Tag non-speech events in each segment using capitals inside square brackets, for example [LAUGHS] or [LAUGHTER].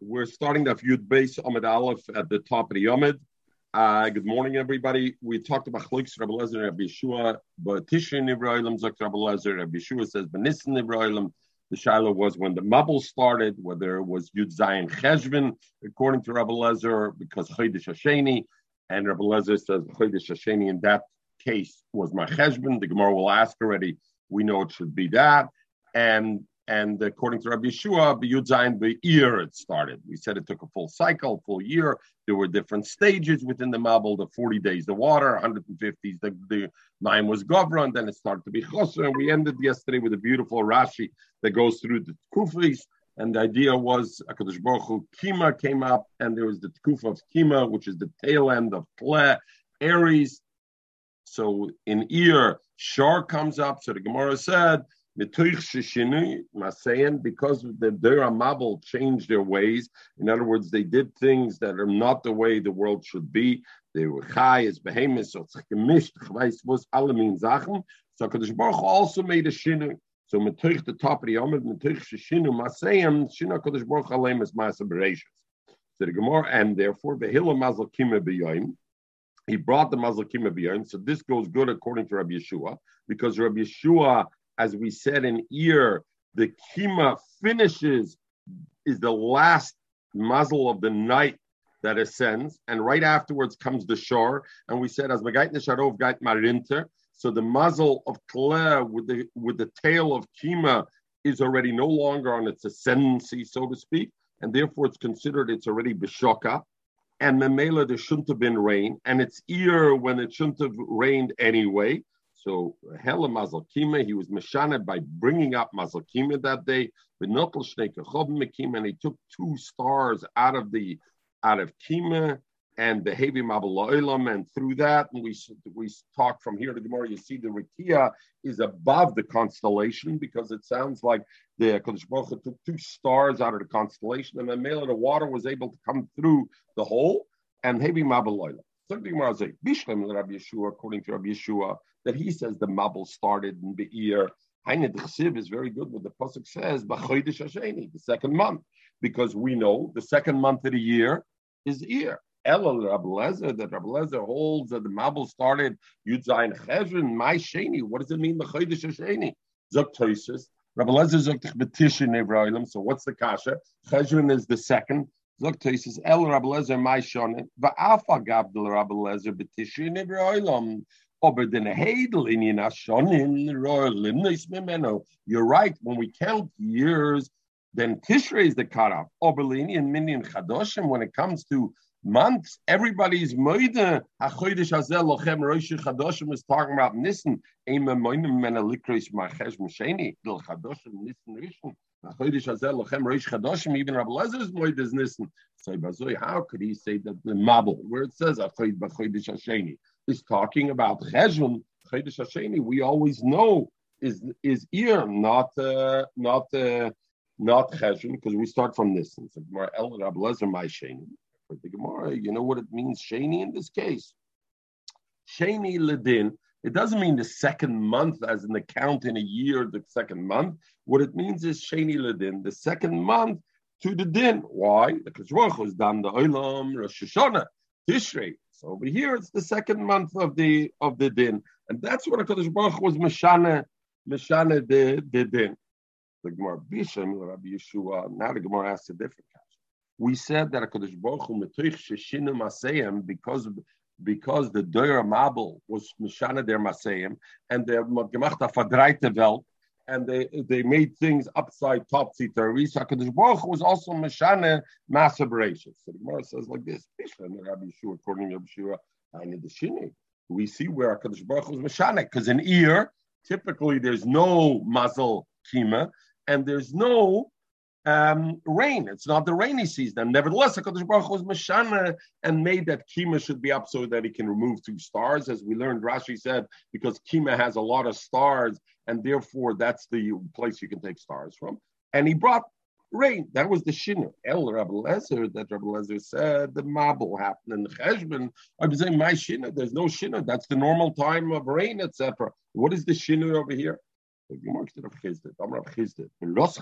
We're starting the Yud base Amid Aleph at the top of the Yomid. Uh, good morning, everybody. We talked about Chliks, Rabbi Lezer, Rabbi Yeshua, but Tishin Ibrahim, Zok Rabbi Lezer, Rabbi Yeshua says, Benissan Ibrahim. The Shiloh was when the Mabul started, whether it was Yud Zayin Cheshvan, according to Rabbi Lezer, because Chodesh Hasheni, and Rabbi Lezer says Chodesh Hasheni in that case was my Cheshvan. The Gemara will ask already. We know it should be that. And and according to Rabbi Yeshua, B'Yud Zayin Be'ir it started. We said it took a full cycle, full year. There were different stages within the Mabul, the 40 days the water, 150s the, the nine was Govra, and then it started to be Chosr. And we ended yesterday with a beautiful Rashi that goes through the Kufis. And the idea was Akadosh Baruch Hu, Kima came up, and there was the Kufa of Kima, which is the tail end of Tle, Aries. So in Iyar, Shar comes up. So the Gemara said, because the Dera Mabel changed their ways. In other words, they did things that are not the way the world should be. They were high as behemoths, so it's gemisht, was alamin zachen. So Kadosh Baruch also made a shinu. So metoich the top of the Yomid, metoich shishinu masayim, shinu Kadosh Baruch alem is masa So the Gemara, and therefore, behila mazal kima b'yoyim, he brought the mazal kima b'yoyim. So this goes good according to Rabbi Yeshua, because Rabbi Yeshua as we said in Iyar, the kima finishes is the last mazal of the night that ascends, and right afterwards comes the shore. And we said as Magait Nesharov Gait Marinter. So the mazal of Kleh with the with the tail of kima is already no longer on its ascendancy, so to speak, and therefore it's considered it's already bishoka. And Memela, there shouldn't have been rain, and it's Iyar when it shouldn't have rained anyway. So Hela Mazalkima, he was Meshana by bringing up Mazalkima that day. The Notl Shneikod Mekim and he took two stars out of the out of Kima and the Hevi Mabaloilam, and through that, and we we talk from here to Gemara. You see, the Rikia is above the constellation because it sounds like the Kodesh took two stars out of the constellation, and then Mela the water was able to come through the hole, and Hevi Mabaloilam. So the Gemara say, Bishlam Rabbi Yeshua, according to Rabbi Yeshua, that he says the Mabul started in Be'ir. Haine Chsiv is very good what the Pasuk says, B'chodesh Hasheni, the second month, because we know the second month of the year is Ir. Elul Rabbi Lezer, that Rabbi Lezer holds that the Mabul started Yud Zayin Cheshvan, My Sheni. What does it mean, B'chodesh Hasheni? Zok Toisus. Rabbi Lezer Zok Evrailim. So what's the kasha? Cheshvan is the second. Zok. El Rabbi Lezer, My Shoni. Va'afa Gabdel Rabbi Lezer B'tishin Evrailim. You're right. When we count years, then Tishrei is the cutoff. Oberlini and Minyan Chadoshim. When it comes to months, everybody's moide. Hachodesh hazel lochem roish chadoshim is talking about Nissen. Ema moinim mena likris machesh misheni dil chadoshim Nissen rishon. Hachodesh hazel lochem roish chadoshim. Even Rabbi Lezer's moide is Nissen. So how could he say that the Mabel, where it says Achodesh Hasheni? Is talking about Cheshvan, Chedesh Hasheni, we always know is is Iyar, not uh, not uh, not Cheshvan, because we start from this. Gemara El my Sheni. For the Gemara, you know what it means, Sheni in this case. Sheni Ledin. It doesn't mean the second month, as in the count in a year, the second month. What it means is Sheni Ledin, the second month to the din. Why? Because Rosh was done the Olam Rosh Hashanah, Tishrei. So over here, it's the second month of the of the din, and that's what Hakadosh Baruch was meshana meshana the the din. The Gemara Bisham Rabbi Yeshua. Now the Gemara asks a different question. We said that Hakadosh Baruch Hu metoich sheshinu maseyim because because the Doyer Mabel was meshana der maseyim and the Gemachta verdreite Welt and they they made things upside topsy turvy. So Hakadosh Baruch was also mashane masturbation. So the Gemara says like this: Rabbi Yeshua, according to Rabbi I need the shini. We see where Hakadosh Baruch was mashane because in Iyar typically there's no mazal kima and there's no um, rain. It's not the rainy season. Nevertheless, Hakadosh Baruch Hu was mashana and made that kima should be up so that he can remove two stars, as we learned. Rashi said because kima has a lot of stars and therefore that's the place you can take stars from. And he brought rain. That was the shinu. El Rabbi Lezer, that Rabbi Lezer said the mabul happened in the cheshvan. I'm saying my shinu. There's no shinu. That's the normal time of rain, etc. What is the shinu over here?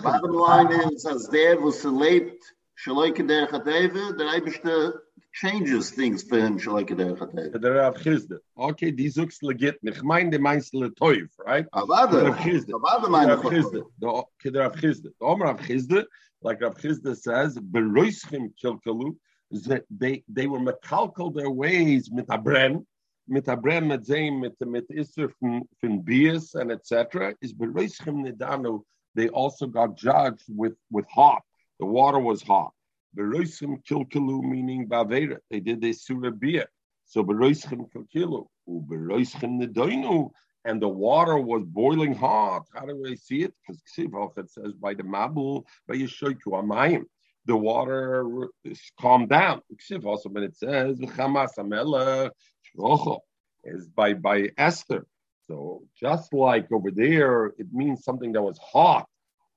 Bottom line is, as there was lebt Shaloi Kederech HaTeva, the Eibishter changes things for him, Shaloi Kederech HaTeva. Der Rav. Okay, die suchst legit. Ich meine, die meinst le Teuf, right? Avada, Rav. Avada Der meine Rav Chizde. The Rav. The Omer Rav like Rav Chizde says, Beroischim Kilkalu, they, they were mekalkal their ways mit Abren, mit Abren, mit Zayn, mit, mit Isser from, from Bias and etc. Is Beroischim Nidanu, they also got judged with, with hot. The water was hot. Beroischim Kilkalu, meaning Bavera. They did this Surah Bia. So Beroischim Kilkalu, Beroischim Nidainu, and the water was boiling hot. How do I see it? Because it says by the Mabul, by Yeshoiku Amayim, the water is calmed down. Also when it says Amelech is by by Esther. So just like over there, it means something that was hot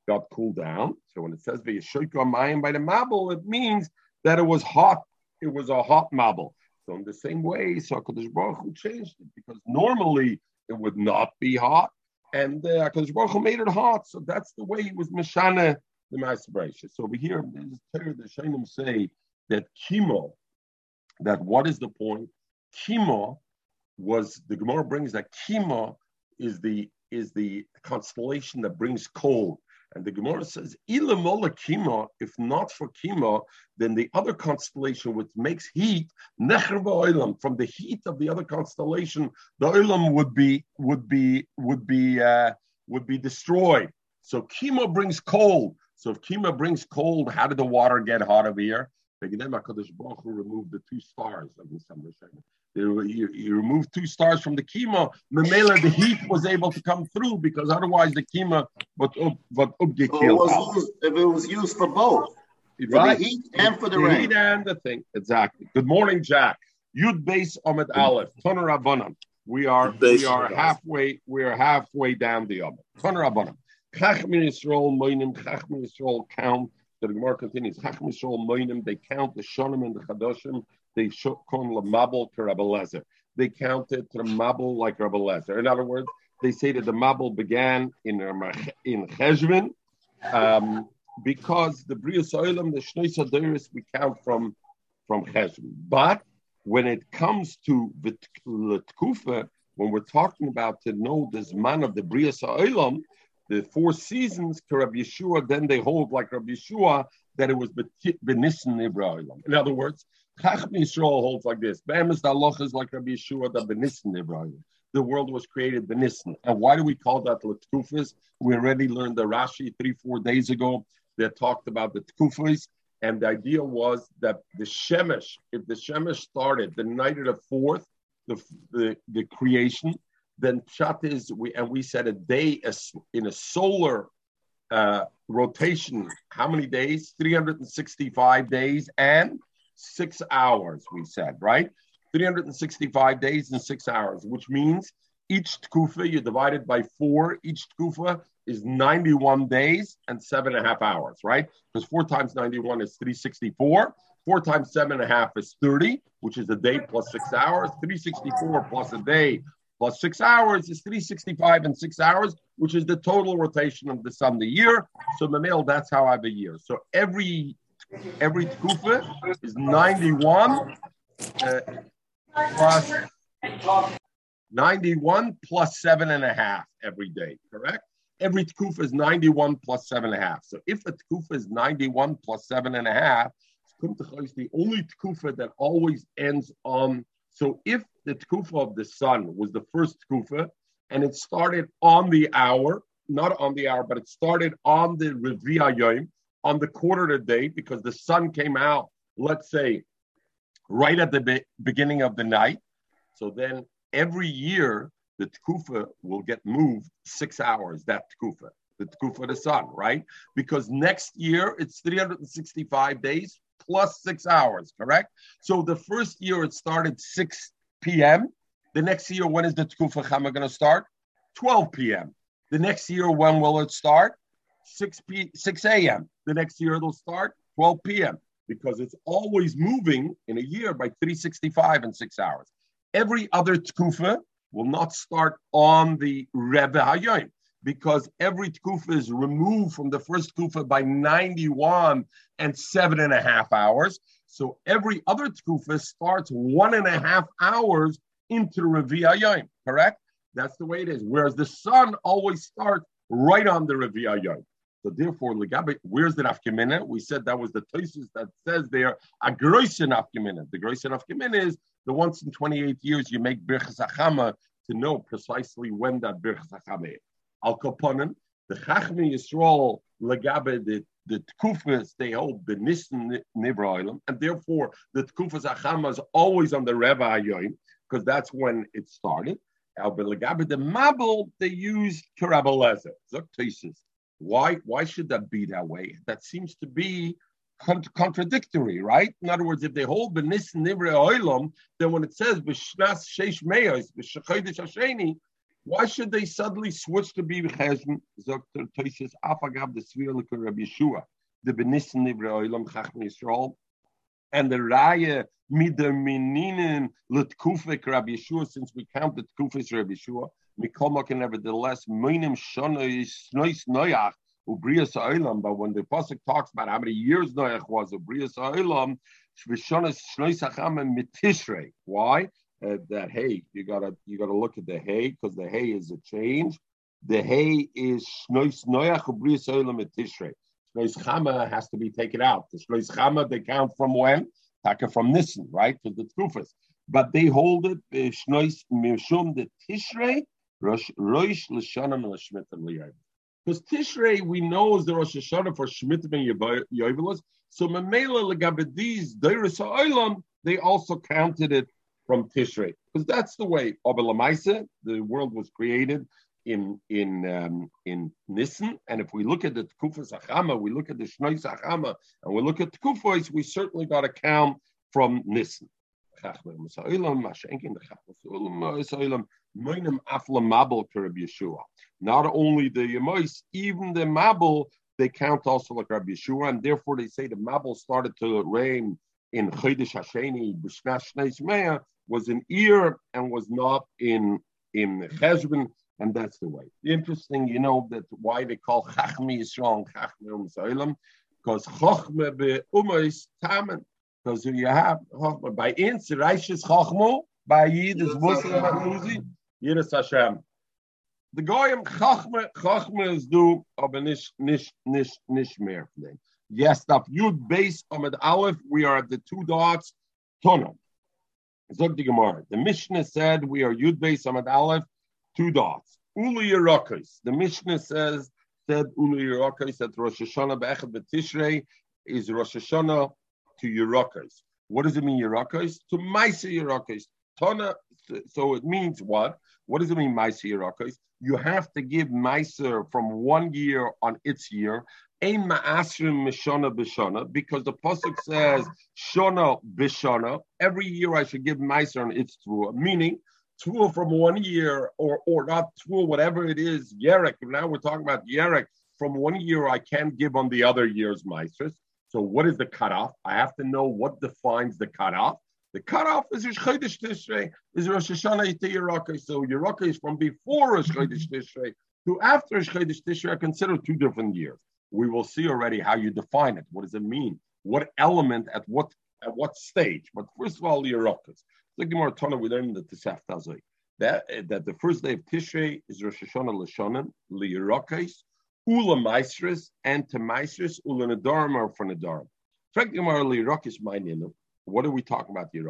got cooled down. So when it says Amayim by the mabul, it means that it was hot. It was a hot mabul. So in the same way, so Hakadosh Baruch Hu changed it because normally it would not be hot, and uh, Hakadosh Baruch Hu made it hot. So that's the way it was mishana the Ma'aser So over here, the Shainim say that chemo, that what is the point? Chemo was the Gemara brings that chemo is the is the constellation that brings cold. And the Gemara says, Ilamola Kima, if not for Kima, then the other constellation which makes heat, Oilam, from the heat of the other constellation, the Oilam would be would be would be uh, would be destroyed. So Kima brings cold. So if Kima brings cold, how did the water get hot over here? Baruch Hu removed the two stars of the. You, you removed two stars from the kima, Memela, the heat was able to come through because otherwise the kima would up, would up get So it killed. was used, if it was used for both, for Right? the heat and for the The rain. heat and the thing. Exactly. Good morning, Jack. Yud base Ahmed Aleph. Toner Rabbanan. We are we are halfway we are halfway down the Ahmed. Toner Rabbanan. Chachmin Yisrael Moinim Chachmin Yisrael count. The Gemara continues. Yisrael Moinim. They count the Shonim and the Chadoshim. They kon lamabel to Rabbi. They it to the mabel like Rabbi Lezer. In other words, they say that the mabel began in Ramach- in Cheshvan, um, because the Brius Oilam, the Shnei Saderis, we count from from Cheshvan. But when it comes to the Tkufa, when we're talking about to know the Zman of the Brius Oilam, the four seasons, Rabbi Yeshua, then they hold like Rabbi Yeshua that it was Benissen Ibrahim. In other words, Chacham Yisrael holds like this. Be'emes Daloch is like Rabbi Yeshua, the Benissen Ibrahim. The world was created Benissen. And why do we call that the Tkufis? We already learned the Rashi three, four days ago that talked about the Tkufis. And the idea was that the Shemesh, if the Shemesh started the night of the fourth, the, the, the creation, then Pshat is, we, and we said a day is in a solar uh, rotation, how many days? 365 days and six hours, we said, right? 365 days and six hours, which means each tkufa, you divide it by four, each tkufa is 91 days and seven and a half hours, right? Because four times 91 is 364. Four times seven and a half is 30, which is a day plus six hours. 364 plus a day plus six hours is 365 and six hours, which is the total rotation of the sun the year. So Mamil, that's how I have a year. So every every tkufa is 91 uh, plus 91 plus seven and a half every day, correct? Every tkufa is 91 plus seven and a half. So if a tkufa is 91 plus seven and a half, the only tkufa that always ends on. So if the tkufa of the sun was the first tkufa, and it started on the hour, not on the hour, but it started on the Revi'a Yom, on the quarter of the day, because the sun came out, let's say, right at the be- beginning of the night. So then every year, the tkufa will get moved six hours, that tkufa, the tkufa of the sun, right? Because next year, it's 365 days plus six hours, correct? So the first year, it started 6 p.m. The next year, when is the tkufa chama going to start? 12 p.m. The next year, when will it start? 6 p 6 a.m. The next year it'll start 12 p.m. because it's always moving in a year by 365 and six hours. Every other tkufa will not start on the Rebbe Hayyim. Because every tkufa is removed from the first tkufa by 91 and seven and a half hours. So every other tkufa starts one and a half hours into Revi'ah Yom, correct? That's the way it is. Whereas the sun always starts right on the Revi'ah Yom. So therefore, where's the nafkemina? We said that was the thesis that says there a groisen nafkemina. The groisen nafkemina is the once in 28 years you make birchas achama to know precisely when that birchas achama is. Al kaponim, the chachmi yisrael legabe the the tkufas they hold the nivra and therefore the tkufas achama is always on the reva ayoim because that's when it started. Al legabe the mabel they use karabelezer zok why, why should that be that way? That seems to be contradictory, right? In other words, if they hold benis nivre oilam, then when it says b'shnas sheish meyos b'shachaydish hasheni, why should they suddenly switch to be b'chesm? Zokter toises afagav the svir Rabbi Yeshua, the benis nivre oilam chachmi Yisrael, and the raya mider mininen letkufik Rabbi Yeshua, since we count the tkufis Rabbi Yeshua, Mikolma can nevertheless minim shana is snois noyach ubrias oilam. But when the pasuk talks about how many years Noach was ubrias oilam, shnois acham mitishrei. Why? Uh, that hay you gotta you gotta look at the hay because the hay is a change. The hay is shnois noyach ubrias oilam mitishrei. Shnois chama has to be taken out. The shnois chama they count from when? Taka from Nissen, right? To the Tkufas. But they hold it, Shnois Mishum, the Tishrei, Rosh L'shanim L'shmitim L'yayim. Because Tishrei, we know is the Rosh Hashanah for Shmitim and Yovelos. So Mamela Legabediz, Deiris Ha'olam, they also counted it from Tishrei. Because that's the way, Obelamaisa, the world was created in in um, in Nissen. And if we look at the Tkufas Achama, we look at the Shnois Achama, and we look at Tkufos, we certainly got a count from Nissen. Not only the Yemais, even the Mabel, they count also like Rabbi Yeshua, and therefore they say the Mabel started to reign in Chodesh Hasheni, B'shnash Mea, was in Iyar and was not in in Cheshvan, and that's the way. Interesting, you know that why they call Chachmi Yisrael Chachmi Um Zaylam, because Chachme be Umais Tamen, because you have Chachme by Inz Reishes Chachmo by Yid is Muslim Yiras Hashem. The goyim chachme chachme is do, aber nicht nicht nicht nicht mehr. Yes, auf Yud base Amid Aleph, we are at the two dots. Tono. Zog the Gemara. The Mishnah said we are Yud base Amid Aleph, two dots. Uli Yerakos. The Mishnah says said Uli Yerakos that Rosh Hashanah be'echad be'tishrei is Rosh Hashanah to Yerakos. What does it mean Yerakos? To Maisa Yerakos. Tona. So it means what? What does it mean, Meiser Yerakos? You have to give Meiser from one year on its year, Ein Ma'asrim Mishana Bishana, because the Pasuk says Shona Bishana. Every year I should give Meiser on its Tvua, meaning Tvua from one year, or or not Tvua, whatever it is, Yerek. Now we're talking about Yerek. From one year I can't give on the other year's Meisers. So what is the cutoff? I have to know what defines the cutoff. The cutoff is Rosh Chodesh Tishrei, is Rosh Hashanah to Yeraka. So Yeraka is from before Rosh Chodesh Tishrei to after Rosh Chodesh Tishrei. I consider two different years. We will see already how you define it. What does it mean? What element at what at what stage? But first of all, Yerakas. The Gemara Tana we learned that the. That, that the first day of Tishrei is Rosh Hashanah Lashonim, Liyerakas, Ula Maestris, and to Maestris, Ula Nadarim or for Nadarim. Frank Gemara Liyerakas, my name. What are we talking about the?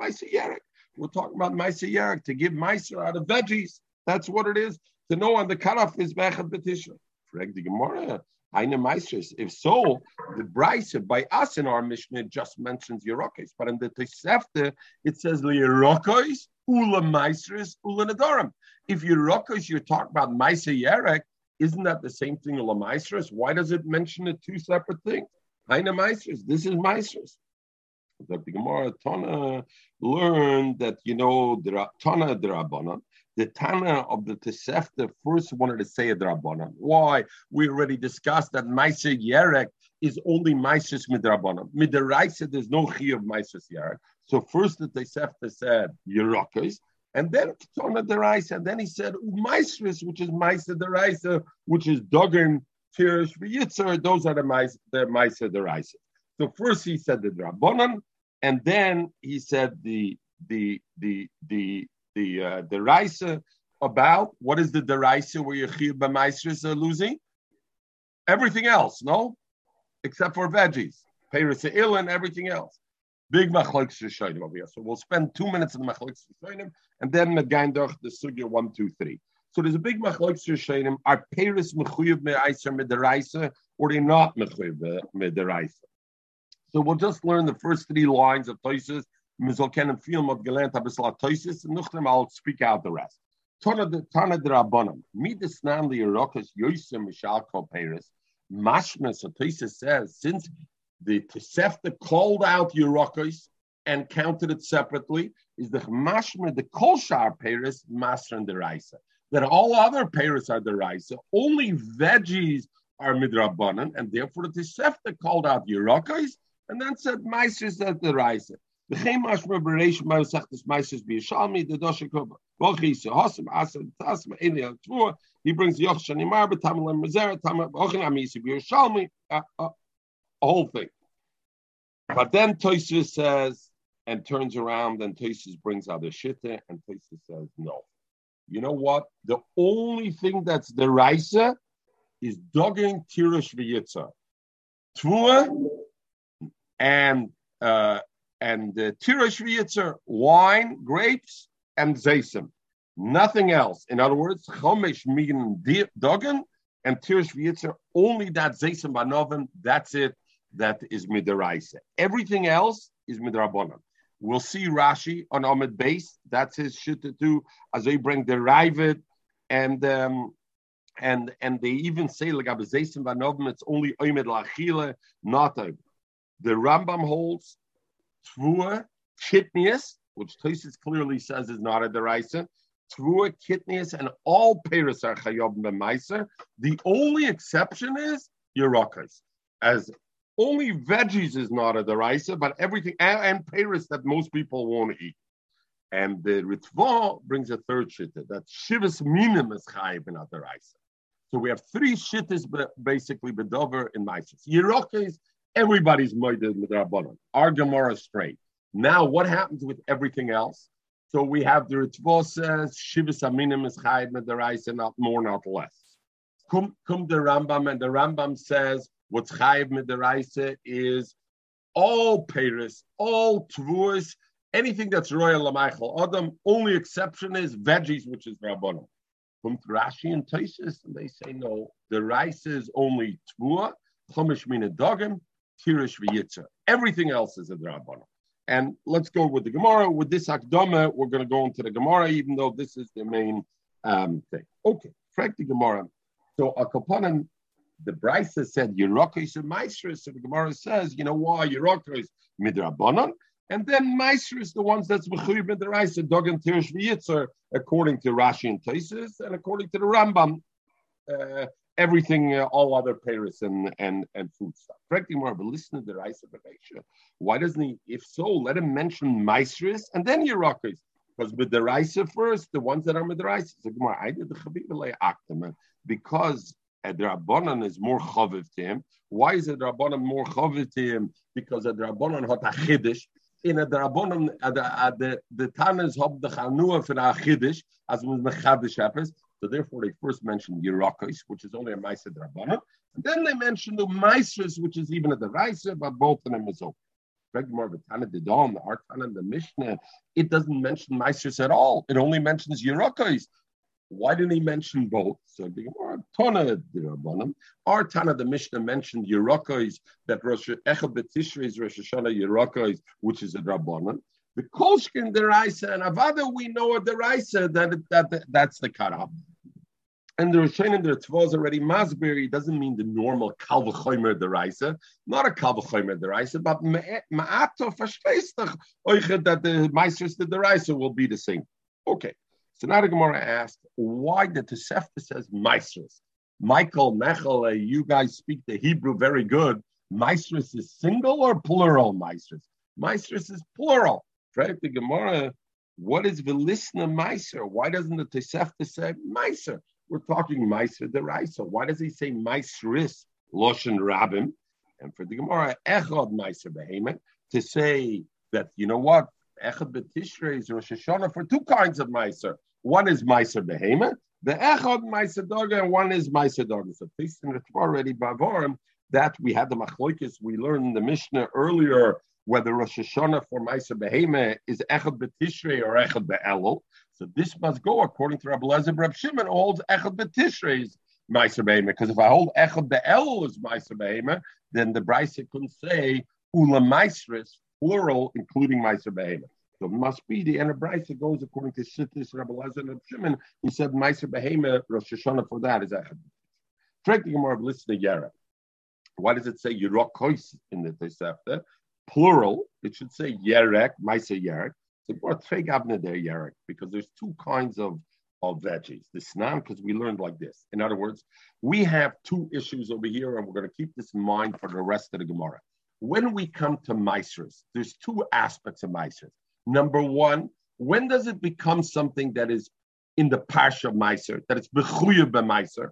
Maisa Yerek. We're talking about Maisa Yerek to give Maisa out of veggies. That's what it is. To know on the cutoff is Bechad Betisha. Frag the Gemara. If so, the Brisa by us in our Mishnah just mentions Yerokis, but in the Tosefta it says Yerokis ula Maisris ula Nadarim. If Yerokis, you're talking about Maisa Yerek, isn't that the same thing ula Maisris? Why does it mention it two separate things? Haina Maisris. This is that the Gemara Tana learned that you know the Tana Drabanan, the Tana of the Tosefta first wanted to say a Drabanan. Why? We already discussed that Maisa Yerek is only Maisis Midrabanan. Midaraisa, there's no Chi of Maisis Yerek. So first the Tosefta said Yerakis, And then Ketona Deraisa, and then he said Umaisris, which is Maisa Deraisa, which is Duggan, Tirish, Yitzar, those are the Maisa Deraisa. So first he said the Drabonan, and then he said the the the the the uh, the about what is the Deraisa where Yechir B'Maisris are losing? Everything else, no? Except for veggies. Paris and everything else. Big machlokes Rishonim over here. So we'll spend two minutes in the machlokes Rishonim, and then Megaindach the sugya one, two, three. So there's a big machlokes Rishonim. Are Paris mechuyev me'aiser mederaisa, or they not mechuyev mederaisa? So we'll just learn the first three lines of Toises. Mizol kennen viel mod gelernt haben bisla Toises, and nuchtem I'll speak out the rest. Tana Rabbanim. Midas nam the Yerokas Yosem Mishal Kol Paris. Mashma, so Toises says, since the Tosefta called out Yerokos and counted it separately, is the Mashma, the Kolshar Paris, Master and the Raisa. That all other Paris are the Raisa, only veggies are Midrabanan, and therefore the Tosefta called out Yerokos and then said Meister said the Chem Mashma Bereish Ma'asachtas Meisters B'Yishalmi, the Dosha Koba. Vochi Sehosam Asad Tasma Eli Tvua. He brings the Yoch Shanimar, B'Tamal Mezera, Tamal Vochin Amisi B'Yishalmi. Uh, uh, a whole thing. But then Toysus says, and turns around, and Toysus brings out a shitta, and Toysus says, no. You know what? The only thing that's the Raisa is Dogan Tirish V'Yitzah. Tvua and uh, and uh, Tirish V'Yitzah, wine, grapes, and Zaysim. Nothing else. In other words, Chomesh Migan Dogan and Tirish V'Yitzah, only that Zaysim Banovim, that's it that is midaraisa. Everything else is midrabanan. We'll see Rashi on Ahmed base. That's his shit to do. As they bring the Ravid and um, and and they even say like Abazaisim Vanovim, it's only Oimed Lachile, not a. The Rambam holds Tvua Kitnius, which Tosis clearly says is not a deraisa. Tvua Kitnius and all Paris are Chayob B'Maiser. The only exception is Yerakas. As only veggies is not a deraisa, but everything and, and Paris that most people won't eat. And the Ritva brings a third shitta that Shivas Minim is chayiv in deraisa. So we have three shittas basically bedover in Maisis. Yerokes, everybody's moided with Rabbanon. Our Gemara straight. Now, what happens with everything else? So we have the Ritva says Shivas Aminim is chayiv in deraisa, not more, not less. Come, the Rambam, and the Rambam says What's chayiv midaraisa is all Paris, all tvuas, anything that's royal lamaichel adam. Only exception is veggies, which is rabbanim. From Rashi and Taisis, and they say no. The rice is only tvua, chumash mina dogim, tirish v'yitzer. Everything else is a rabbanim. And let's go with the Gemara. With this akdama, we're going to go into the Gemara, even though this is the main um, thing. Okay, frank the Gemara. So a the Brisa said Yerokos and Maestris, so the Gemara says, you know why Yerokos midrabanon, and then Maestris the ones that's Mechuyib midraisa Dogan Tirish V'Yitzer, according to Rashi and Taisis, and according to the Rambam, uh, everything, uh, all other Paris and and and food stuff. Correctly, more, but listen to the Raisa Why doesn't he? If so, let him mention Maestris and then Yerokos. Because with the Raisa first, the ones that are with the Raisa, I did the Chabib because a Rabbanan is more chaviv to him. Why is a Rabbanan more chaviv to him? Because a Rabbanan hat a chiddush. In a Rabbanan, the the Tanas have the chanua for a chiddush, as was mechadish happens. So therefore, they first mentioned Yerakos, which is only a Maisa Rabbanan. And then they mentioned the Maisras, which is even a Deraisa, but both of them is open. More of a Tana Didon, the Artan the Mishnah, it doesn't mention Maisras at all. It only mentions Yerakos. Why didn't he mention both? So the Tana Dirabanim. Our Tana, the Mishnah mentioned Yerakos, that Rosh Echad B'Tishrei is Rosh Hashanah Yerakos, which is a Rabbanim. The Kolshkin Deraisa and Avada, we know a Deraisa that, that, that that's the cutoff. And the Roshain and the Tzvah already Masberi doesn't mean the normal Kalvachomer Deraisa, not a Kalvachomer Deraisa, but Ma'ato Fashveistach that the Meisters the Deraisa will be the same. Okay. So now the Gemara asked, why the Tosefta says Maestris? Michael, Mechel, uh, you guys speak the Hebrew very good. Maestris is single or plural Maestris? Maestris is plural. Right? The Gemara What is Velisna Meiser? Why doesn't the Tosefta say Meiser? We're talking Meiser Deraisa. Why does he say Meiseris Loshen Rabim? And for the Gemara, Echad Meiser Behemoth, to say that, you know what, Echad Betishrei is Rosh Hashanah for two kinds of Meiser. One is Meiser Behemoth, the Echad Meiser Doga, and one is Meiser Doga. So, based in the Torah already, Bavarim, that we had the Machloikis, we learned the Mishnah earlier whether Rosh Hashanah for Meiser Behema is Echad Betishrei or Echad Be'elul. So this must go according to Rabbi Lezer Rab Shimon holds Echad is Meiser Behema. Because if I hold Echad Be'elul is Meiser Behema, then the Brisa can say Ula Meisris, plural, including Meiser Behema. So it must be the enterprise that goes according to Shittis Rabbi Lezer Rab Shimon. He said Meiser Behema, Rosh Hashanah for that is Echad. Frank the Gemara of Listen to Yara. Why does it say Yerokois in the Tosefta? Plural, it should say yerek, maisa yerek. So or abne there yerek, because there's two kinds of, of veggies. The snan, because we learned like this. In other words, we have two issues over here, and we're going to keep this in mind for the rest of the Gemara. When we come to Meisers, there's two aspects of Meisers. Number one, when does it become something that is in the Parsha Meiser, that it's Bechuya Meiser?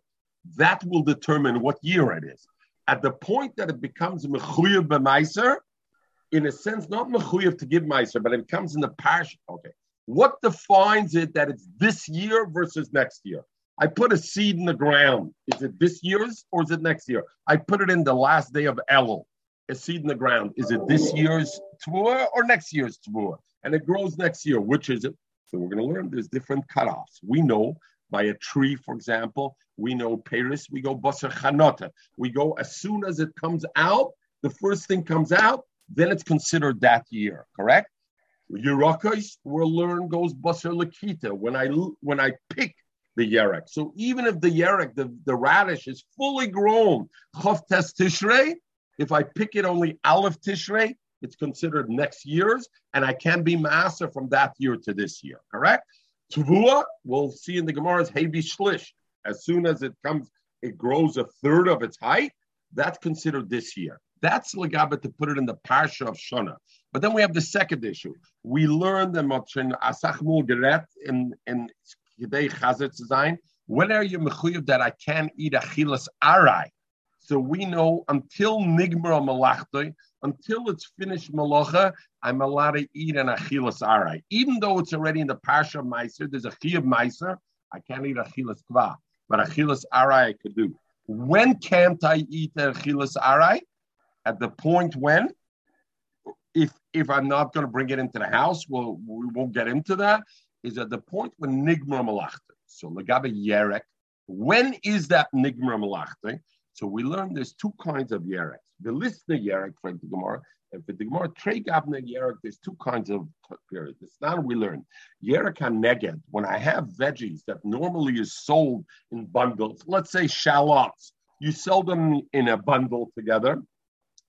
That will determine what year it is. At the point that it becomes Mechuya Meiser, in a sense, not mechuyev to give meiser, but it comes in the pash. Okay, what defines it that it's this year versus next year? I put a seed in the ground. Is it this year's or is it next year? I put it in the last day of Elul. A seed in the ground. Is it this year's tvua or next year's tvua? And it grows next year. Which is it? So we're going to learn there's different cutoffs. We know by a tree, for example, we know Paris, we go basar chanota. We go as soon as it comes out, the first thing comes out, then it's considered that year, correct? Yerakos, we'll learn goes basar lakita when I when I pick the yerek. So even if the yerek, the, the radish is fully grown, chof test tishrei, if I pick it only aleph tishrei, it's considered next year's, and I can be master from that year to this year, correct? Tvua, we'll see in the Gemara's heavy shlish. As soon as it comes, it grows a third of its height, that's considered this year. That's Lagaba to put it in the Parsha of Shana. But then we have the second issue. We learned the Motrin Asachmul Geret in in Kidei Chazet Zayin. When are you mechuyev that I can eat achilas arai? So we know until nigmar malachtoi, until it's finished malacha, I'm allowed to eat an achilas arai. Even though it's already in the parsha of meiser, there's a chi of meiser, I can't eat achilas kva, but achilas arai I could do. When can't I eat achilas arai? At the point when, if if I'm not going to bring it into the house, we'll, we won't get into that, is at the point when Nigma Malachte. So Lagabe Yerek, when is that Nigma Malachte? So we learn there's two kinds of Yerek. The listener Yerek for the Gemara, and for the Gemara, Trey Gabna Yerek, there's two kinds of periods. It's now we learn. Yerek Neged, when I have veggies that normally is sold in bundles, let's say shallots, you sell them in a bundle together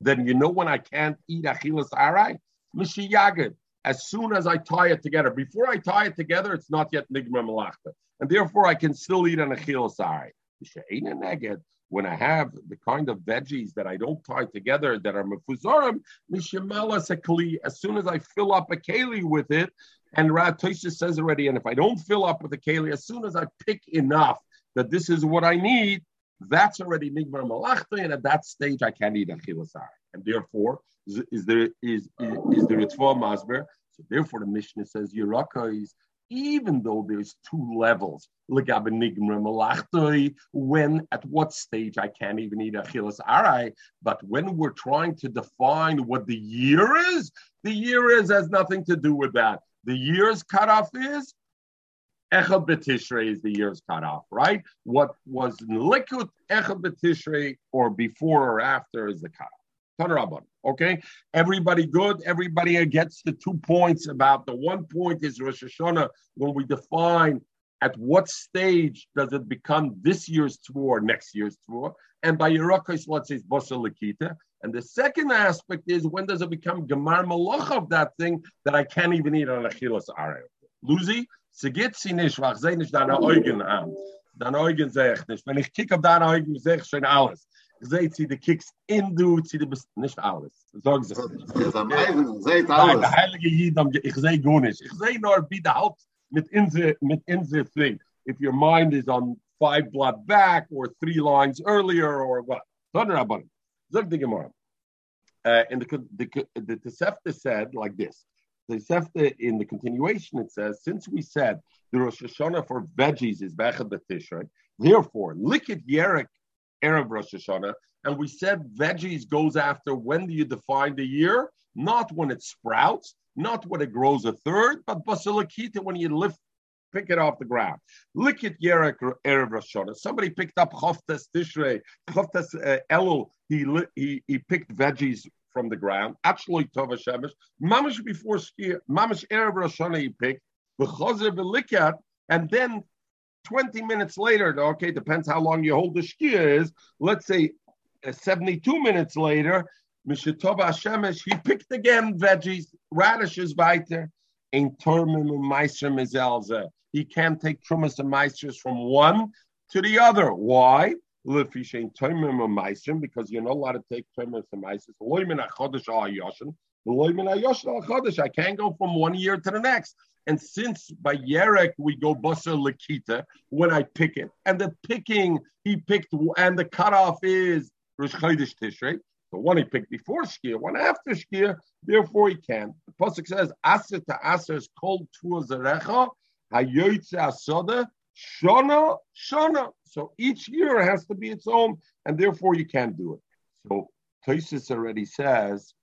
then you know when I can't eat achilas arai? Mishiyagid. As soon as I tie it together, before I tie it together, it's not yet nigma malachta. And therefore, I can still eat an achilas arai. When I have the kind of veggies that I don't tie together that are mefuzorim, as soon as I fill up a keli with it, and Rad says already, and if I don't fill up with a keli, as soon as I pick enough that this is what I need, that's already nigmar malachta, and at that stage I can't eat achilasar. And therefore, is, there is is, is there a tvah masber? So therefore, the Mishnah says Yeraka is even though there's two levels, when at what stage I can't even eat achilas arai, but when we're trying to define what the year is, the year is has nothing to do with that. The year's cutoff is Echad B'Tishrei is the year's cut off, right? What was Likut Echad B'Tishrei or before or after is the cutoff. Tanarabban. Okay, everybody good. Everybody gets the two points about the one point is Rosh Hashanah when we define at what stage does it become this year's tour, next year's tour, and by Yerakos, let's say Bosa Lakita. And the second aspect is when does it become Gemar Malach of that thing that I can't even eat on Achilas Arev. Luzi, Sie geht sie nicht, weil ich deine Augen an. Deine Augen sehe ich nicht. Wenn ich kicke auf deine Augen, sehe ich schon alles. Seht sie, die kickst in du, sie, die bist nicht alles. Sag sie. Am Eisen, seht alles. der heilige Jidam, ich sehe gar nicht. Ich sehe nur, wie der Haupt mit inse, mit inse thing. If your mind is on five blood back or three lines earlier or what. About it. Zog the Gemara. Uh, and the, the, the Tosefta said like this. Tosefta in the continuation, it says, since we said the Rosh Hashanah for veggies is Bechad B'Tishrei, therefore, Likit Yerek Erev Rosh Hashanah, and we said veggies goes after when do you define the year? Not when it sprouts, not when it grows a third, but basilakita when you lift, pick it off the ground. Look at Yerek Erev Rosh Hashanah. Somebody picked up Choftes Tishrei, Choftes uh, Elul. He, he he picked veggies from the ground. Actually, Tova Shemesh. Mamish before skier, Mamish Erev Rosh Hashanah he picked. V'chozer v'likat, and then 20 minutes later, okay, depends how long you hold the shkia is. Let's say uh, 72 minutes later, Mishatova Hashemesh, he picked again veggies, radishes weiter. In termim meiser mizelze. He can't take trumas and meisters from one to the other. Why? Because you're not allowed to take trumas and meisters. Loimin. I can't go from one year to the next. And since by Yerek we go Basar Lakita when I pick it, and the picking he picked, and the cutoff is Rosh Chodesh Tishrei. The one he picked before Shkia, one after Shkia, therefore he can. The Pasuk says, Aser to Aser is called Tvua Zarecha, Hayoytze Asoda, Shona, Shona. So each year has to be its own, and therefore you can't do it. So Tosis already says,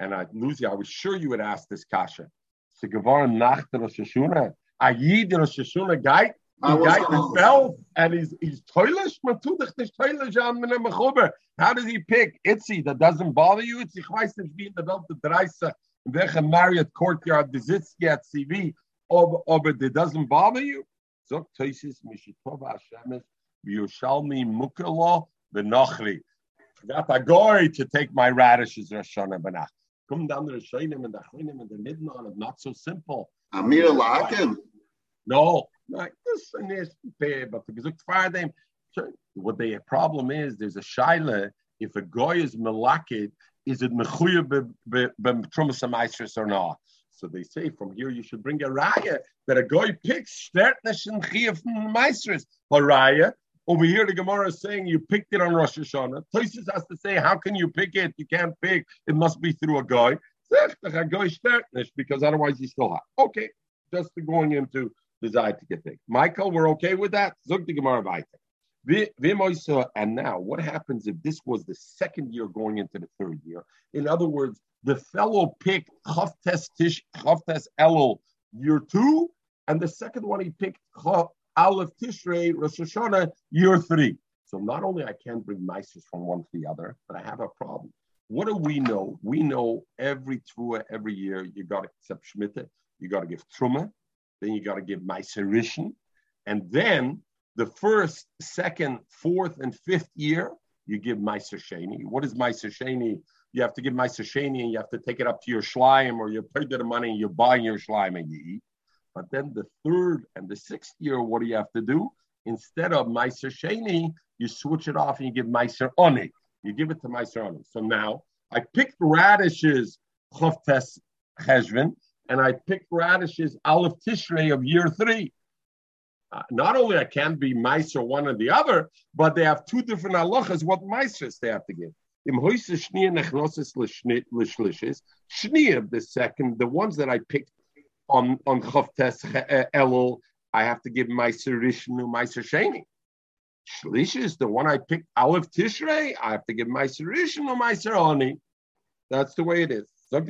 and I, Lucy, I was sure you would ask this kasha. So Gevar nach der Rosh Hashanah, a Yid Rosh Hashanah guy, the was guy is fell and he's he's toilish, man tu dich nicht toilish an mit einem Mechuber. How does he pick? Itzi, that doesn't bother you? Itzi, weiß nicht, wie in der Welt der in welcher Marriott Courtyard besitzt jetzt CV, aber, aber that doesn't bother you? So, Toisis, Mishitov Hashemes, Yerushalmi Mukalo, Benochri. Forgot a goy to take my radishes, Rosh Hashanah Benach. Come down to the Shainim and the Chainim and the Midnon, not so simple. Amir Laken. No, like this and this, but because it's Friday. What the problem is, there's a shaila. If a guy is malakid, is it mechuya b'trumas or not? So they say from here you should bring a raya that a guy picks chiyah from meisters. A raya over here, the Gemara is saying you picked it on Rosh Hashanah. Tosis has to say, how can you pick it? You can't pick. It must be through a guy. Because otherwise you still have. Okay, just going into desire to get. Michael, we're okay with that. Zog the Gemara weiter. And now, what happens if this was the second year going into the third year? In other words, the fellow picked Chavtes Tish, Chavtes Elul year two, and the second one he picked Aleph Tishrei Rosh Hashanah year three. So not only I can't bring mices from one to the other, but I have a problem. What do we know? We know every trua every year you got to accept Shemitah, you got to give truma, then you got to give Meiserishin, and then the first, second, fourth, and fifth year you give Meiser Sheni. What is Meiser Sheni? You have to give Meiser Sheni, and you have to take it up to your shleim, or you pay the money and you buy your shleim and you eat. But then the third and the sixth year, what do you have to do? Instead of Meiser Sheni, you switch it off and you give Meiser Oni. You give it to Meiser Oni. So now I picked radishes Chavtes Cheshvan, and I picked radishes Aleph Tishrei of year three. Uh, not only I can't be Meiser one or the other, but they have two different halachas, what Meisers they have to give. Im the second, the ones that I picked on on Chavtes Elul, I have to give Meiser Rishnu, Meiser Sheni. Shlish is the one I picked Aleph Tishrei, I have to give Meiser Rishnu, Meiser Oni. That's the way it is. How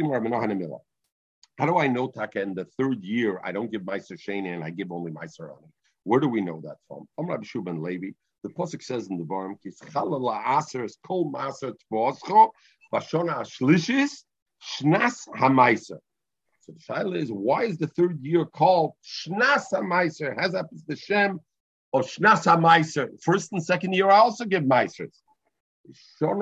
do I know Taka in the third year I don't give Meiser Sheni and I give only Meiser Oni? Where do we know that from? I'm Rabbi Shuban Levi. The Pasuk says in the Barim, Kis chalala aser kol maser tvoscho, vashona ashlishis, shnas hamaiser. So the shaila is, why is the third year called shnas hamaiser? Has is the shem of shnas hamaiser. First and second year, I also give meisers. It's called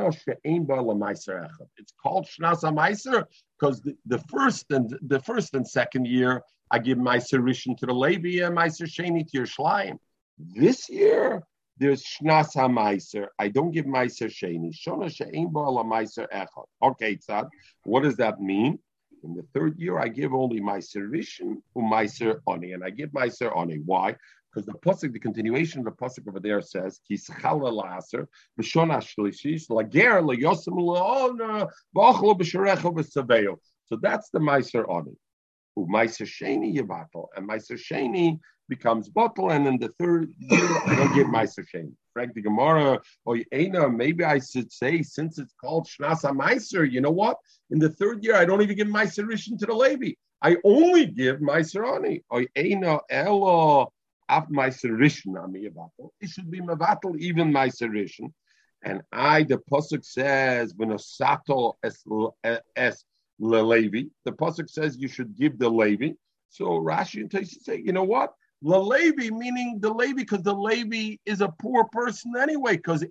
shnas hamaiser because the, the first and the first and second year I give Meiser Rishon to the Levi and Meiser Sheni to your Shleim. This year, there's shnas ha I don't give meiser sheni. Shona she'ein bo meiser echad. Okay, tzad. What does that mean? In the third year, I give only meiser rishon or oni, and I give meiser oni. Why? Because the pasuk, the continuation of the pasuk over there says, "Ki sechala la'aser b'shona shlishis lager leyosim le'ona b'achlo b'sharecha b'saveyo." So that's the meiser oni. Meiser sheni yivatel, and meiser sheni becomes bottle, and in the third year I don't give Meiser Shem. Frank the Gemara, or Ena, maybe I should say, since it's called Shnasa Meiser, you know what? In the third year, I don't even give Meiser Rishon to the Levi. I only give Meiser Ani. Or Ena Elo Af Meiser Rishon Ami It should be Mavatal, even Meiser Rishon. And I, the Pasuk says, Venosato es, es The Pasuk says you should give the Levi. So Rashi and Taisi say, you know what? La Levi, meaning the Levi, because the Levi is a poor person anyway, because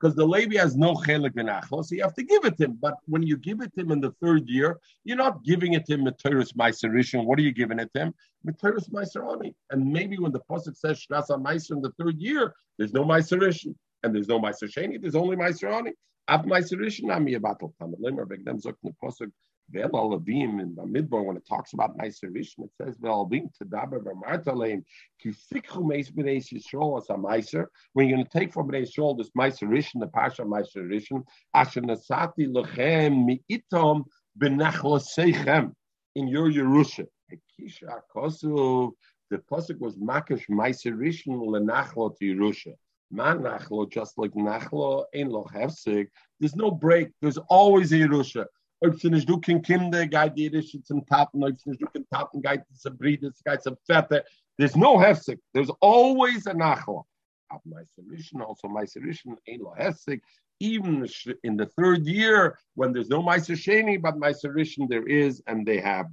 because the Levi has no chelik v'nachlo, so you have to give it to him. But when you give it to him in the third year, you're not giving it to him Materis Meiserishin. What are you giving it to him? Materis Meiserani. And maybe when the Pasuk says Shnasa Meiser in the third year, there's no Meiserishin. And there's no Meiser Sheni, there's only Meiserani. Ab Meiserishin, Ami Abatal Tamid Limer, Begdem Zok Pasuk, Vel Alavim in the Midbar, when it talks about Meiser Rishon, it says Vel Alavim to Daber Martaleim Kisikhu Meis Bnei Yisrael as a Meiser. When you're going to take from Bnei Yisrael this Meiser Rishon, the Pasha Meiser Rishon, Asher Nasati Lechem Mi'itom Benachloseichem in your Yerusha. Kisha Kosuv, the pasuk was Makish Meiser Rishon Lenachlo to Yerusha. Man Nachlo, just like Nachlo, Ein Lo Hefsig. There's no break. There's always a Yerusha. Ob sie nicht du kein Kinder, geht die Rische zum Taten, ob sie nicht du kein Taten, geht zum Bride, geht zum Fette. There's no hefsik. There's always a nachlo. Ab my solution, also my solution, ain't lo hefsik. Even in the third year, when there's no Meiser Sheni, but Meiser Rishon there is, and they have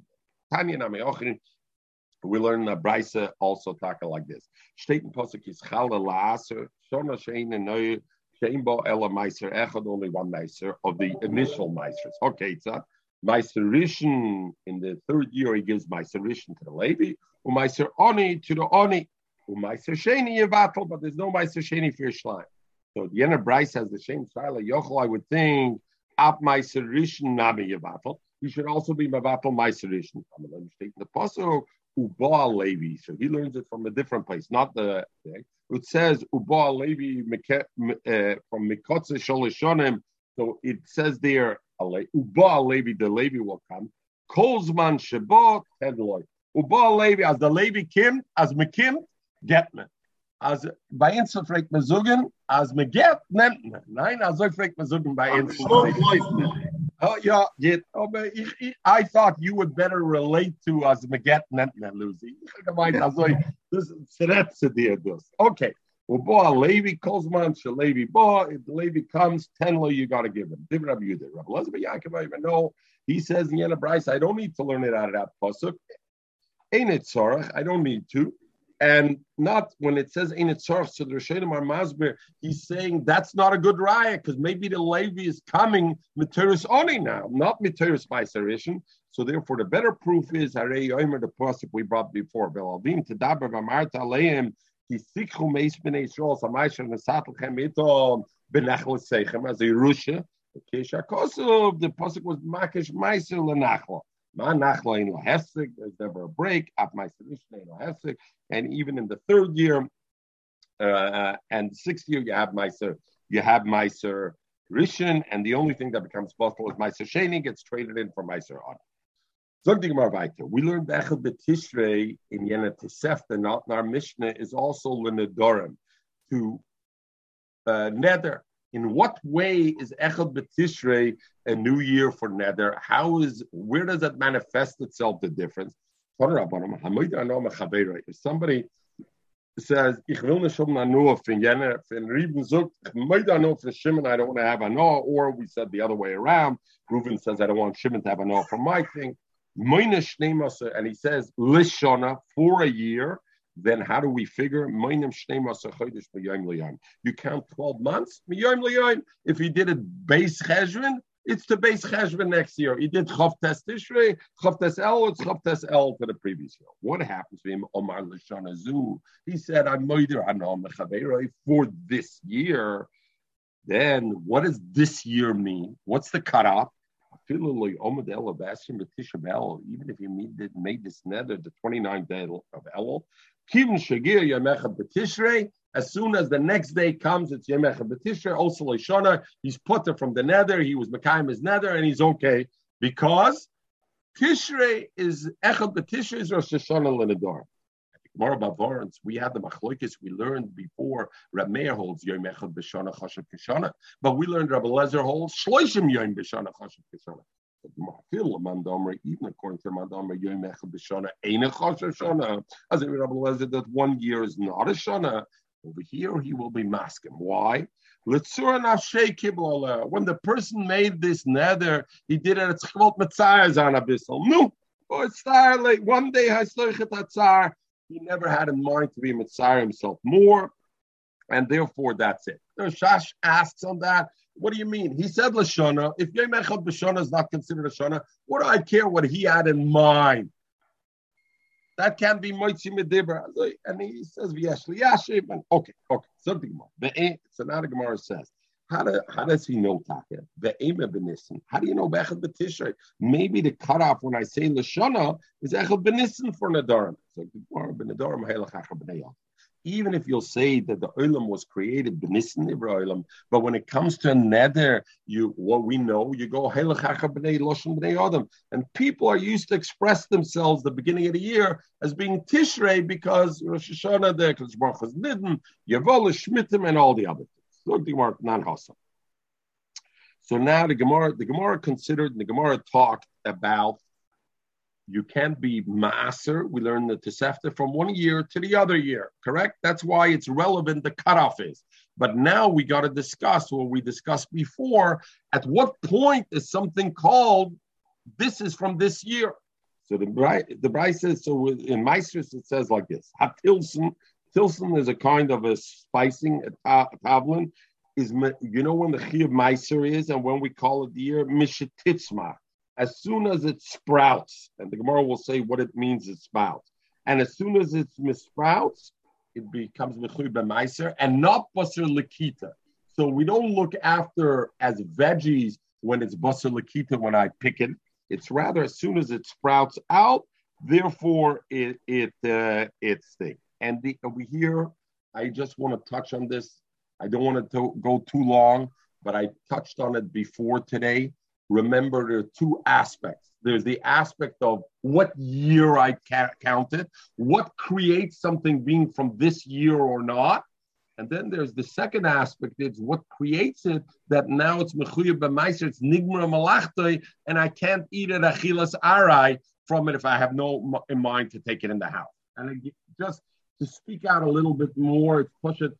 Tanya Nameochrin. We learn the Brisa also talk like this. Steht in Posuk is Chala Laaser, Shona Shein and Neue, Sheimbo Ella Meiser Echad, only one Meiser of the initial Meisers. Okay, it's a Meiser Rishon in the third year, he gives Meiser Rishon to the Levi, or Meiser Oni to the Oni, or Meiser Sheni Yevatel, but there's no Meiser Sheni for Shleim. So the Yenna Brisa has the same style. Yochel, I would think, Ap Meiser Rishon Nami Yevatel. He should also be Mavatel Meiser Rishon. I'm going to take the Pasuk. Uba Levi. So he learns it from a different place, not the thing. It says Uba Levi uh, from Mikotze Sholishonim. So it says there, Uba Levi, the Levi will come. Kolzman Shabbat Hedloy. Uba Levi, as the Levi Kim, as Mekim, get me. As bei Insel fragt man sogen, as me get, nimmt man. Nein, also fragt man sogen bei Insel. Oh yeah, yeah. Oh, but I thought you would better relate to us Maget Netna Lucy. [LAUGHS] This is this. Okay. Well, boy, Levi Kozman, Levi boy. If Levi comes, tenlo, you got to give him. Different of you did. Rabbi Eliezer ben Yaakov, I even know. He says in Brisa, I don't need to learn it out of that pasuk. Ain't it sorach? I don't need to. And not when it says in it tzarch to the Rishonim are masber, he's saying that's not a good riot because maybe the Levi is coming materis oni now, not materis meiserishin. So therefore, the better proof is Harei Yomer the pasuk we brought before. The pasuk was makish meiser lenachla. There's never a break. And even in the third year uh, and sixth year, you have Meiser, you have Meiser Rishon, and the only thing that becomes possible is Meiser Sheni gets traded in for Meiser On. We learned Echel Betishrei in Yena Tosefta, not in our Mishnah, is also Lenedorim, to uh, nether in what way is Echad B'Tishrei a new year for Neder? How is where does that manifest itself? The difference. If somebody says, "Ich will um I don't want to have Anua," or we said the other way around. Reuben says, "I don't want Shimon to have Anua for my thing." And he says, Lishona for a year then how do we figure? You count 12 months. If he did it base cheshvan, It's to base cheshvan next year. He did Chavtes Tishrei, Chavtes El, it's Chavtes El to the previous year. What happens to him? Omar. He said, I'm Moider for this year. Then what does this year mean? What's the cutoff? Even if you made, made this nether the 29th day of Elul, as soon as the next day comes, it's Yemecha B'Tishrei, also Leishana. He's put from the nether. He was Mekayim his nether, and he's okay because Tishrei is Echad B'Tishrei is Rosh Hashanah. More about Varans, we had the machlokes we learned before. Rab Meir holds Yom Echad B'Shana Chashav Kishana, but we learned Rabbi Lezer holds Shloishim Yom B'Shana Chashav Kishana. Even according to Mandamer, Yom Echad B'Shana a Chashav Shana. As Rabbi Lezer that one year is not a Shana. Over here, he will be masking. Why? When the person made this nether, he did it. It's called Matzayas on. No, it's like one day he never had in mind to be Mitzayah himself more, and therefore that's it. Now, Shash asks on that. What do you mean? He said Lashana. If Yom Echad B'Shana is not considered a Shana, what do I care what he had in mind? That can't be Moitzi Medibra. And he says, Vyeshli Yashiv. Okay, okay. Something more. So now the Gemara says, how, do, how does he know Taka? The Ema Benissen. How do you know Bechad Betishrei? Maybe the cutoff when I say Lashana is Echad Benissen for Nadarim. So Gemara Benadarim Helach Echad B'nei even if you'll say that the olam was created b'nissen olam, but when it comes to nether, you what we know, you go adam, and people are used to express themselves the beginning of the year as being Tishrei because Rosh Hashanah, the Baruch is Nidden, Yavol Shmitim, and all the other things. So now the Gemara, the Gemara considered, the Gemara talked about you can't be maser. We learned the Tosefta from one year to the other year, correct? That's why it's relevant, the cutoff is. But now we got to discuss what we discussed before. At what point is something called, this is from this year? So the Brisa the Brisa says, so in Meisters it says like this. Hatilson, Tilson is a kind of a spicing, a, tavlin. Is you know when the chi of Meiser is and when we call it the year Mishatitzma as soon as it sprouts, and the Gemara will say what it means it sprouts, and as soon as it sprouts, it becomes mechui b'maiser and not basar lakita. So we don't look after as veggies when it's basar lakita when I pick it. It's rather as soon as it sprouts out, therefore it it uh, it's thing. And the, over here, I just want to touch on this. I don't want to go too long, but I touched on it before today remember there are two aspects. There's the aspect of what year I ca- counted, what creates something being from this year or not. And then there's the second aspect, it's what creates it that now it's mechuya b'maiser, it's nigmar malachtoi, and I can't eat it achilas arai from it if I have no in mind to take it in the house. And just to speak out a little bit more, it's push it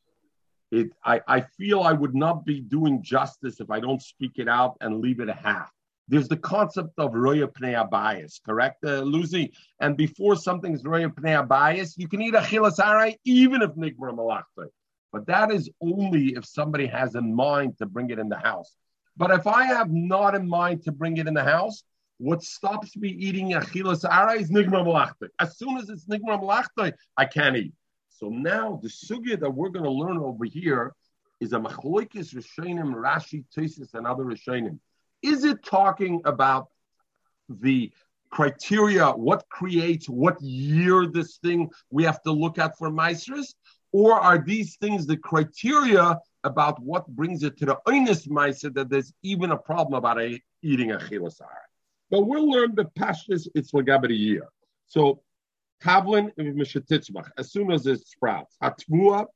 it, I, I feel I would not be doing justice if I don't speak it out and leave it a half. There's the concept of roya pnei bias, correct, uh, Lucy? And before something's roya pnei bias, you can eat a chilas even if nikra malachta. But that is only if somebody has in mind to bring it in the house. But if I have not in mind to bring it in the house, what stops me eating achilas ara is nigma malachta. As soon as it's nigma malachta, I can't eat. So now the sugya that we're going to learn over here is a machloikis rishonim, Rashi, Tesis, and other rishonim. Is it talking about the criteria, what creates, what year this thing we have to look at for Maestris? Or are these things the criteria about what brings it to the earnest Meiser that there's even a problem about a, eating a chilasar? But we'll learn the pashtus, it's Lagabit a year. So Tavlin Mishatitzmach, as soon as it sprouts. Hatvua,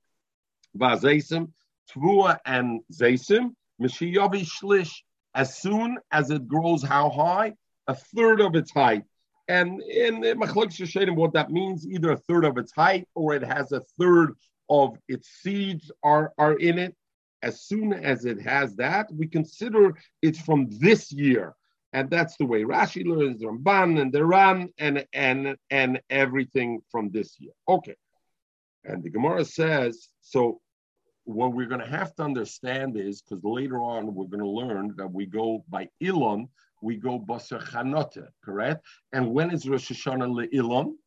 Vazesim, Tvua and Zesim, Mishiyavi Shlish, as soon as it grows how high? A third of its height. And in Machlok Sheshedim, what that means, either a third of its height or it has a third of its seeds are, are in it. As soon as it has that, we consider it's from this year and that's the way Rashi learns Ramban and the Ran and and and everything from this year. Okay, and the Gemara says so. what we're going to have to understand is because later on we're going to learn that we go by Ilon, we go Basar Chanota, correct? And when is Rosh Hashanah Ilon?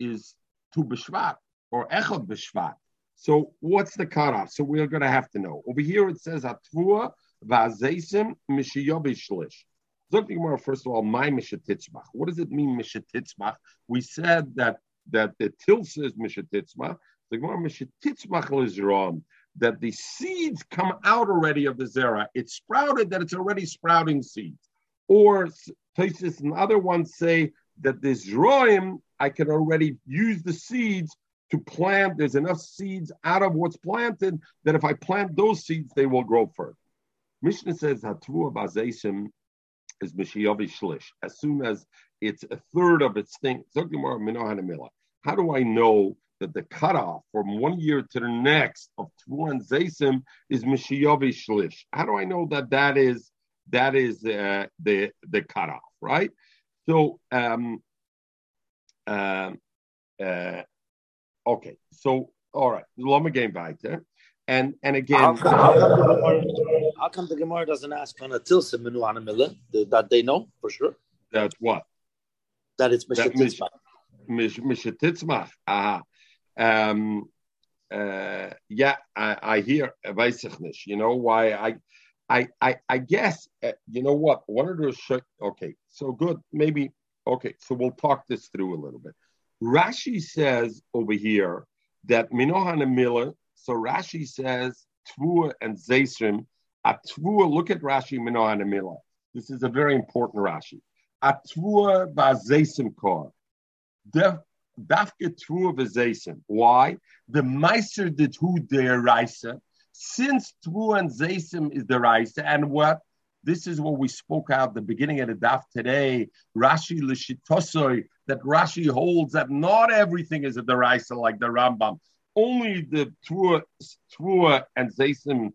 Is Tu B'Shvat or Echad B'Shvat. So what's the cutoff? So we're going to have to know. Over here it says Atvua Vazeisim Mishiyobishlish. First of all, my Mishatitzmach. What does it mean, Mishatitzmach? We said that that the tilsa is Mishatitzmach. The Gemara Mishatitzmach is wrong. That the seeds come out already of the zera. It's sprouted, that it's already sprouting seeds. Or places and other ones say that the zroim, I can already use the seeds to plant. There's enough seeds out of what's planted that if I plant those seeds, they will grow further. Mishnah says Hatvu Bazesim is Mishiyavi Shlish. As soon as it's a third of its thing, how do I know that the cutoff from one year to the next of Tvu and Zaysim is Mishiyavi Shlish? How do I know that that is that is uh, the the cutoff, right? So um, uh, uh, Okay, so all right, Lama game weiter. And and again, how come, the, Gemara, how come the Gemara doesn't ask on a tilsa menu on a millah that they know for sure? That what? That it's mishatitzmach. Mishatitzmach. Aha. Um, uh, yeah, I, I hear Weissachnish. You know why I. I, I, I guess uh, you know what one of those okay so good maybe okay so we'll talk this through a little bit Rashi says over here that Minohan and Miller, so Rashi says Tvua and Zaysrim, at Tvua, look at Rashi, Minohan and This is a very important Rashi. At Tvua Zaysim Kor. Dafke Tvua Vazaysim. Why? The Meiser did who Raisa. Since Tvua and Zaysim is the Raisa, and what? This is what we spoke out the beginning of the daf today. Rashi l'shitosoi that Rashi holds that not everything is a deraisa like the Rambam. Only the Tvua and Zaysim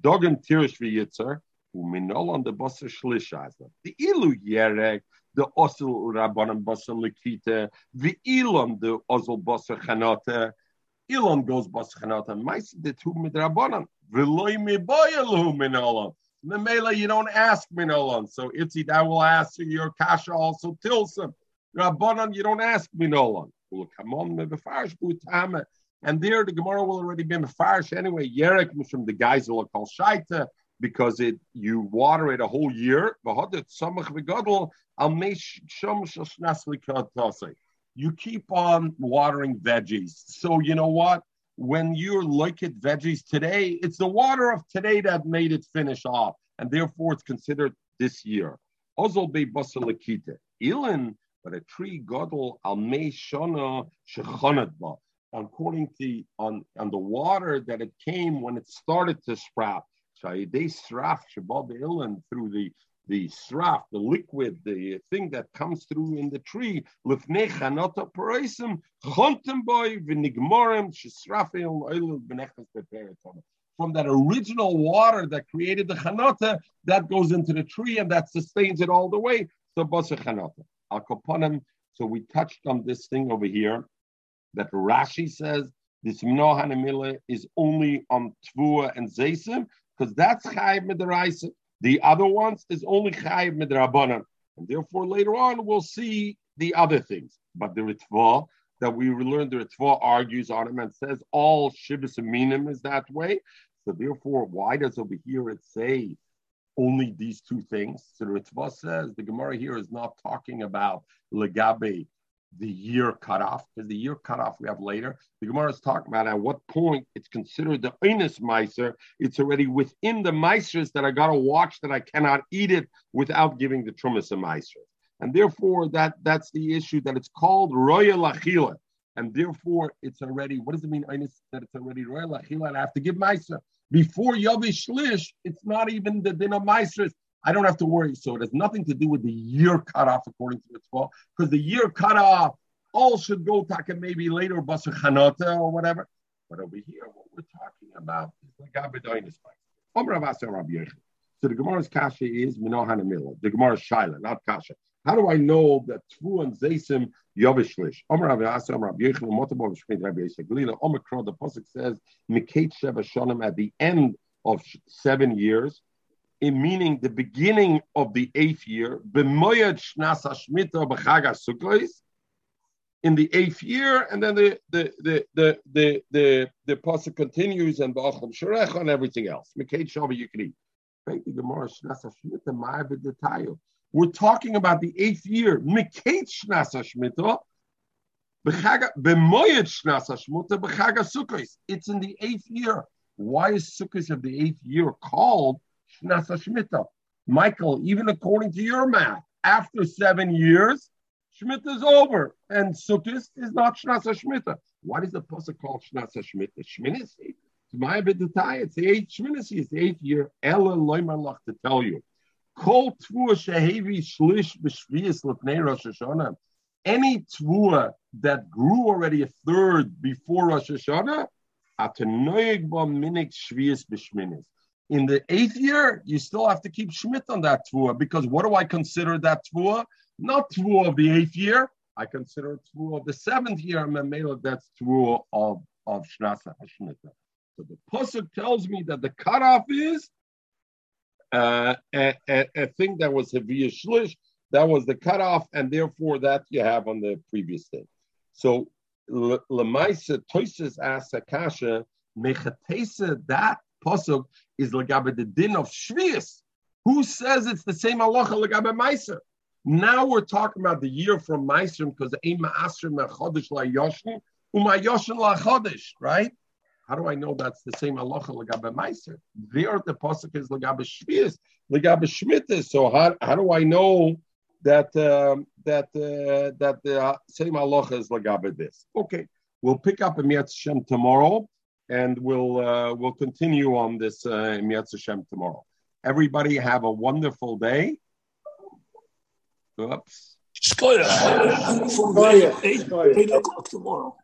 Dogan Tirish v'Yitzer uminol on the Basar Shlishazna. The Ilu Yerek the Osil Rabbanim Basar Likita the Ilon the Osil Basar Chanata. Ilon goes Basar Chanata. Maisa the two midrabanan. V'loy mibayelu minolon. Memela, you don't ask Minolan. So Itzi, I will ask you your kasha also Tilsim. Rabbanan, you don't ask Minolan. Come on, and there the Gemara will already be mefarish anyway. Yerek from the guys will call shaita because it you water it a whole year. You keep on watering veggies. So you know what? when you're like it veggies today, it's the water of today that made it finish off, and therefore it's considered this year. Ozol be basalakita. Ilin, but a tree godel al me shona shechonatba. According to on, on the water that it came when it started to sprout. So They sraf shabab ilan through the the sraf, the liquid, the thing that comes through in the tree, From that original water that created the chanota, that goes into the tree and that sustains it all the way. So. So we touched on this thing over here that Rashi says this mnohanamila is only on tvua and zaysim because that's chayv midaraisa. The other ones is only chayiv midrabanan, and therefore later on we'll see the other things. But the Ritva that we learned, the Ritva argues on him and says all shibis minim is that way. So therefore, why does over here it say only these two things? So the Ritva says the Gemara here is not talking about legabe the year cutoff, because the year cutoff we have later. The Gemara is talking about at what point it's considered the Einus Meiser. It's already within the Meisers that I got to watch that I cannot eat it without giving the Trumas a Meiser. And therefore, that that's the issue that it's called Royal Achila. And therefore, it's already, what does it mean, Einus, that it's already Royal Achila and I have to give Meiser? Before Yavish Shlish, it's not even the din of Meisers. I don't have to worry. So it has nothing to do with the year cutoff according to the Ritva, because the year cutoff all should go taka maybe later Basar Chanata or whatever. But over here, what we're talking about is like Abedoinus So the Gemara's kasha is Minohan Mila. The Gemara's Shaila, not kasha. How do I know that Tvu and Zaysim Yovishlish? Omer Omer Rav Yechel, Motabov Shmit Rabbi Yisrael Galila, Omer the Pasuk says, Mikate Sheva Shonim at the end of seven years, meaning the beginning of the eighth year, B'moyed Shnasa Shmita B'chaga in the eighth year, and then the the the the the the, the pasuk continues and Ba'acham Sharech and everything else. Mikate Shabbat you can eat. We're talking about the eighth year. Mikate Shnasa Shmita. It's in the eighth year. Why is Sukkot of the eighth year called Shnasa Shmita? Michael, even according to your math, after seven years, Shemitah is over, and Sukkot is not Shnasa Shemitah. Why does the pasuk call Shnasa Shemitah? Shminis. It's my It's the eighth Shminis. It's the eighth year. Ella loymalach to tell you. Kol tvua shehevi shlish b'shviyas l'pnei Rosh Hashanah. Any tvua that grew already a third before Rosh Hashanah, atenoyeg ba minik shviyas b'shminis. In the eighth year, you still have to keep Shmit on that tvua because what do I consider that tvua? not Tvu of the eighth year. I consider Tvu of the seventh year. Memela, that's Tvu of, of Shnasa Hashmita. So the Pusuk tells me that the cutoff is uh, a, a, a, thing that was Havia Shlish, that was the cutoff, and therefore that you have on the previous thing. So Lemaisa Toises asks Akasha, Mechatesa, that Pusuk is Lagabe the din of Shvius. Who says it's the same Allah Lagabe Meiser? Now we're talking about the year from Maisrim because Ein Ma'asrim Mechodesh La Yoshin Uma Yoshin La right? How do I know that's the same halacha legabe Meiser? There the pasuk is legabe Shvius, legabe Shmitas. So how, how do I know that um, that uh, that the same halacha is legabe this? Okay, we'll pick up in Shem tomorrow, and we'll uh, we'll continue on this uh, in Shem tomorrow. Everybody have a wonderful day. Oops. Skoya. Eight, eight o'clock tomorrow.